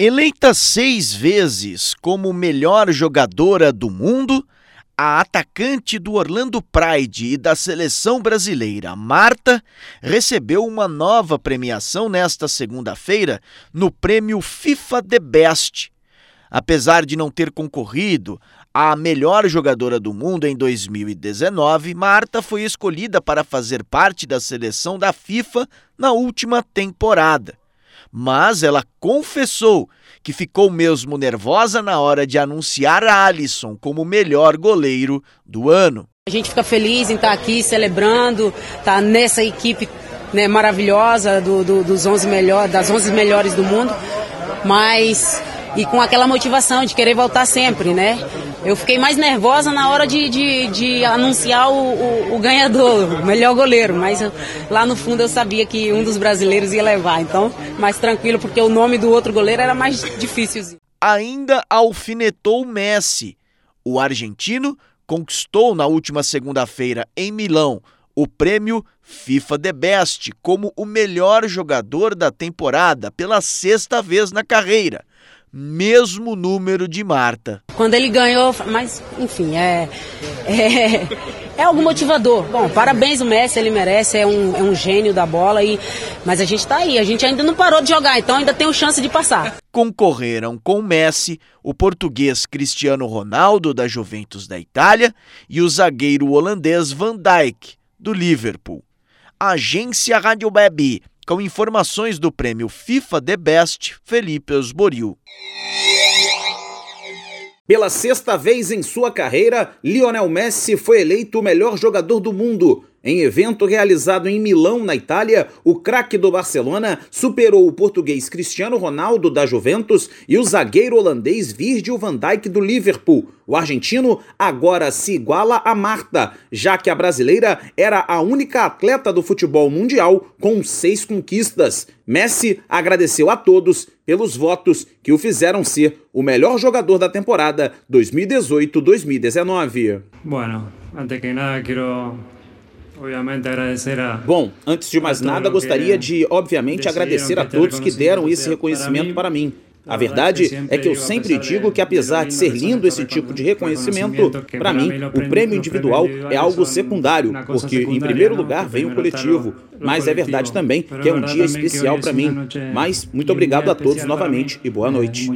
Eleita seis vezes como melhor jogadora do mundo, a atacante do Orlando Pride e da seleção brasileira, Marta, recebeu uma nova premiação nesta segunda-feira no prêmio FIFA The Best. Apesar de não ter concorrido à melhor jogadora do mundo em 2019, Marta foi escolhida para fazer parte da seleção da FIFA na última temporada mas ela confessou que ficou mesmo nervosa na hora de anunciar a Alisson como o melhor goleiro do ano. A gente fica feliz em estar aqui celebrando, tá nessa equipe né, maravilhosa do, do, dos 11 melhor, das 11 melhores do mundo, mas e com aquela motivação de querer voltar sempre, né? Eu fiquei mais nervosa na hora de, de, de anunciar o, o, o, ganhador, o melhor goleiro, mas eu, lá no fundo eu sabia que um dos brasileiros ia levar, então mais tranquilo, porque o nome do outro goleiro era mais difícil. Ainda alfinetou Messi. O argentino conquistou na última segunda-feira em Milão o prêmio FIFA The Best como o melhor jogador da temporada pela sexta vez na carreira mesmo número de Marta. Quando ele ganhou, mas enfim, é, é, é algo motivador. Bom, parabéns o Messi, ele merece, é um, é um gênio da bola, e, mas a gente está aí, a gente ainda não parou de jogar, então ainda tem chance de passar. Concorreram com Messi o português Cristiano Ronaldo, da Juventus da Itália, e o zagueiro holandês Van Dijk, do Liverpool. Agência Rádio Web com informações do prêmio FIFA The Best Felipe Osboril. Pela sexta vez em sua carreira, Lionel Messi foi eleito o melhor jogador do mundo em evento realizado em Milão, na Itália, o craque do Barcelona superou o português Cristiano Ronaldo da Juventus e o zagueiro holandês Virgil van Dijk do Liverpool. O argentino agora se iguala a Marta, já que a brasileira era a única atleta do futebol mundial com seis conquistas. Messi agradeceu a todos pelos votos que o fizeram ser o melhor jogador da temporada 2018-2019. Bueno, antes que nada quiero Bom, antes de mais nada, gostaria de, obviamente, agradecer a todos que deram esse reconhecimento para mim. A verdade é que eu sempre digo que, apesar de ser lindo esse tipo de reconhecimento, para mim, o prêmio individual é algo secundário, porque, em primeiro lugar, vem o coletivo. Mas é verdade também que é um dia especial para mim. Mas, muito obrigado a todos novamente e boa noite.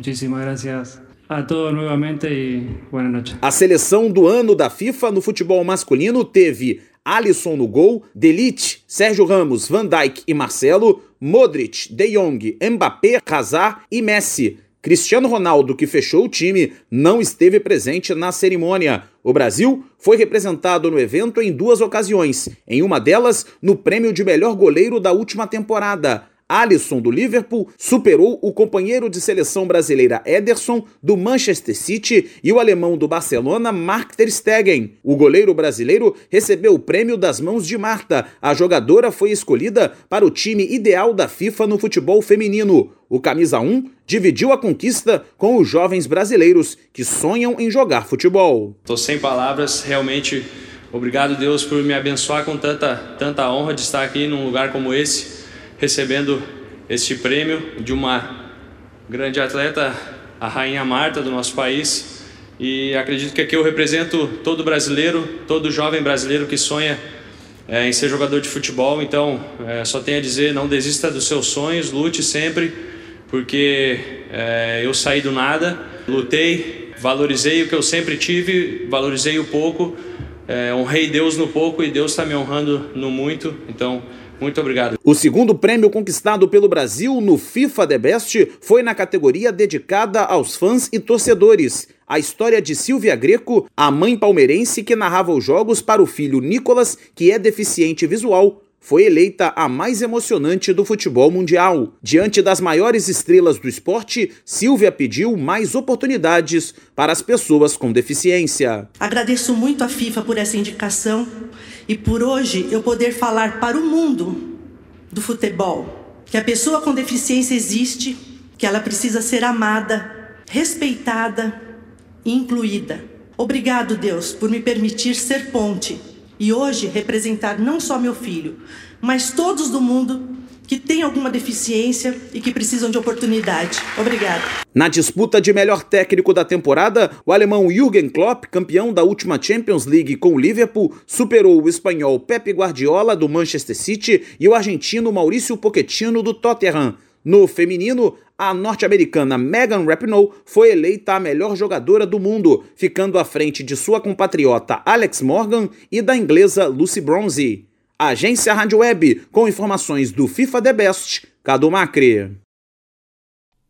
A todos novamente e boa noite. A seleção do ano da FIFA no futebol masculino teve Alisson no gol, Delite, Sérgio Ramos, Van Dijk e Marcelo, Modric, De Jong, Mbappé, Hazard e Messi. Cristiano Ronaldo, que fechou o time, não esteve presente na cerimônia. O Brasil foi representado no evento em duas ocasiões, em uma delas no prêmio de melhor goleiro da última temporada. Alisson do Liverpool superou o companheiro de seleção brasileira Ederson do Manchester City e o alemão do Barcelona Mark ter Stegen. O goleiro brasileiro recebeu o prêmio das mãos de Marta. A jogadora foi escolhida para o time ideal da FIFA no futebol feminino. O camisa 1 dividiu a conquista com os jovens brasileiros que sonham em jogar futebol. Estou sem palavras, realmente obrigado Deus por me abençoar com tanta tanta honra de estar aqui num lugar como esse recebendo este prêmio de uma grande atleta, a Rainha Marta do nosso país. E acredito que aqui eu represento todo brasileiro, todo jovem brasileiro que sonha é, em ser jogador de futebol. Então, é, só tenho a dizer: não desista dos seus sonhos, lute sempre, porque é, eu saí do nada, lutei, valorizei o que eu sempre tive, valorizei o pouco, é, honrei Deus no pouco e Deus está me honrando no muito. Então, muito obrigado. O segundo prêmio conquistado pelo Brasil no FIFA The Best foi na categoria dedicada aos fãs e torcedores. A história de Silvia Greco, a mãe palmeirense que narrava os jogos para o filho Nicolas, que é deficiente visual, foi eleita a mais emocionante do futebol mundial. Diante das maiores estrelas do esporte, Silvia pediu mais oportunidades para as pessoas com deficiência. Agradeço muito à FIFA por essa indicação e por hoje eu poder falar para o mundo do futebol que a pessoa com deficiência existe, que ela precisa ser amada, respeitada e incluída. Obrigado, Deus, por me permitir ser ponte e hoje representar não só meu filho, mas todos do mundo que têm alguma deficiência e que precisam de oportunidade. Obrigada. Na disputa de melhor técnico da temporada, o alemão Jürgen Klopp, campeão da última Champions League com o Liverpool, superou o espanhol Pep Guardiola do Manchester City e o argentino Maurício Pochettino do Tottenham. No feminino, a norte-americana Megan Rapinoe foi eleita a melhor jogadora do mundo, ficando à frente de sua compatriota Alex Morgan e da inglesa Lucy Bronze. Agência Rádio Web, com informações do FIFA The Best, Cadu Macri.